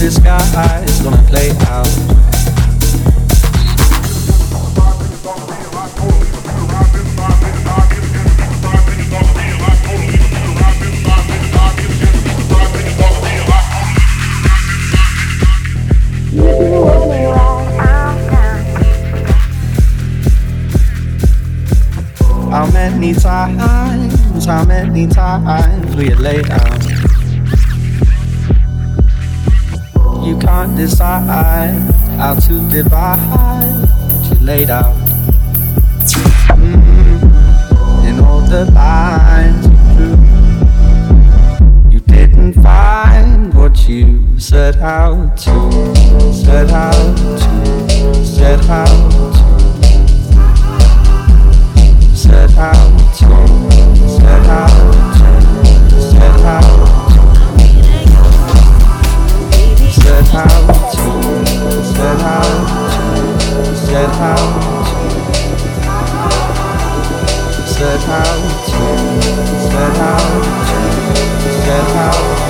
this guy is gonna play out. How many times, how many times we lay out? You can't decide how to divide what you laid out. Mm-hmm. In all the lines you drew, you didn't find what you set out to, set out to, set out to set out to, set out to, set out to, how to, said how to, said how to, said how to, said how to, said how to.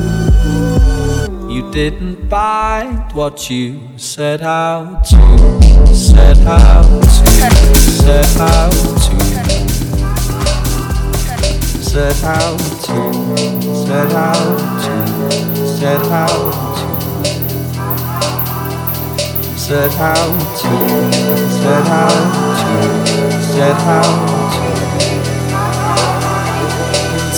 didn't bite what you set out to, set out to, set out to set out to, set out to, set out to, set out to, set out to, set out to,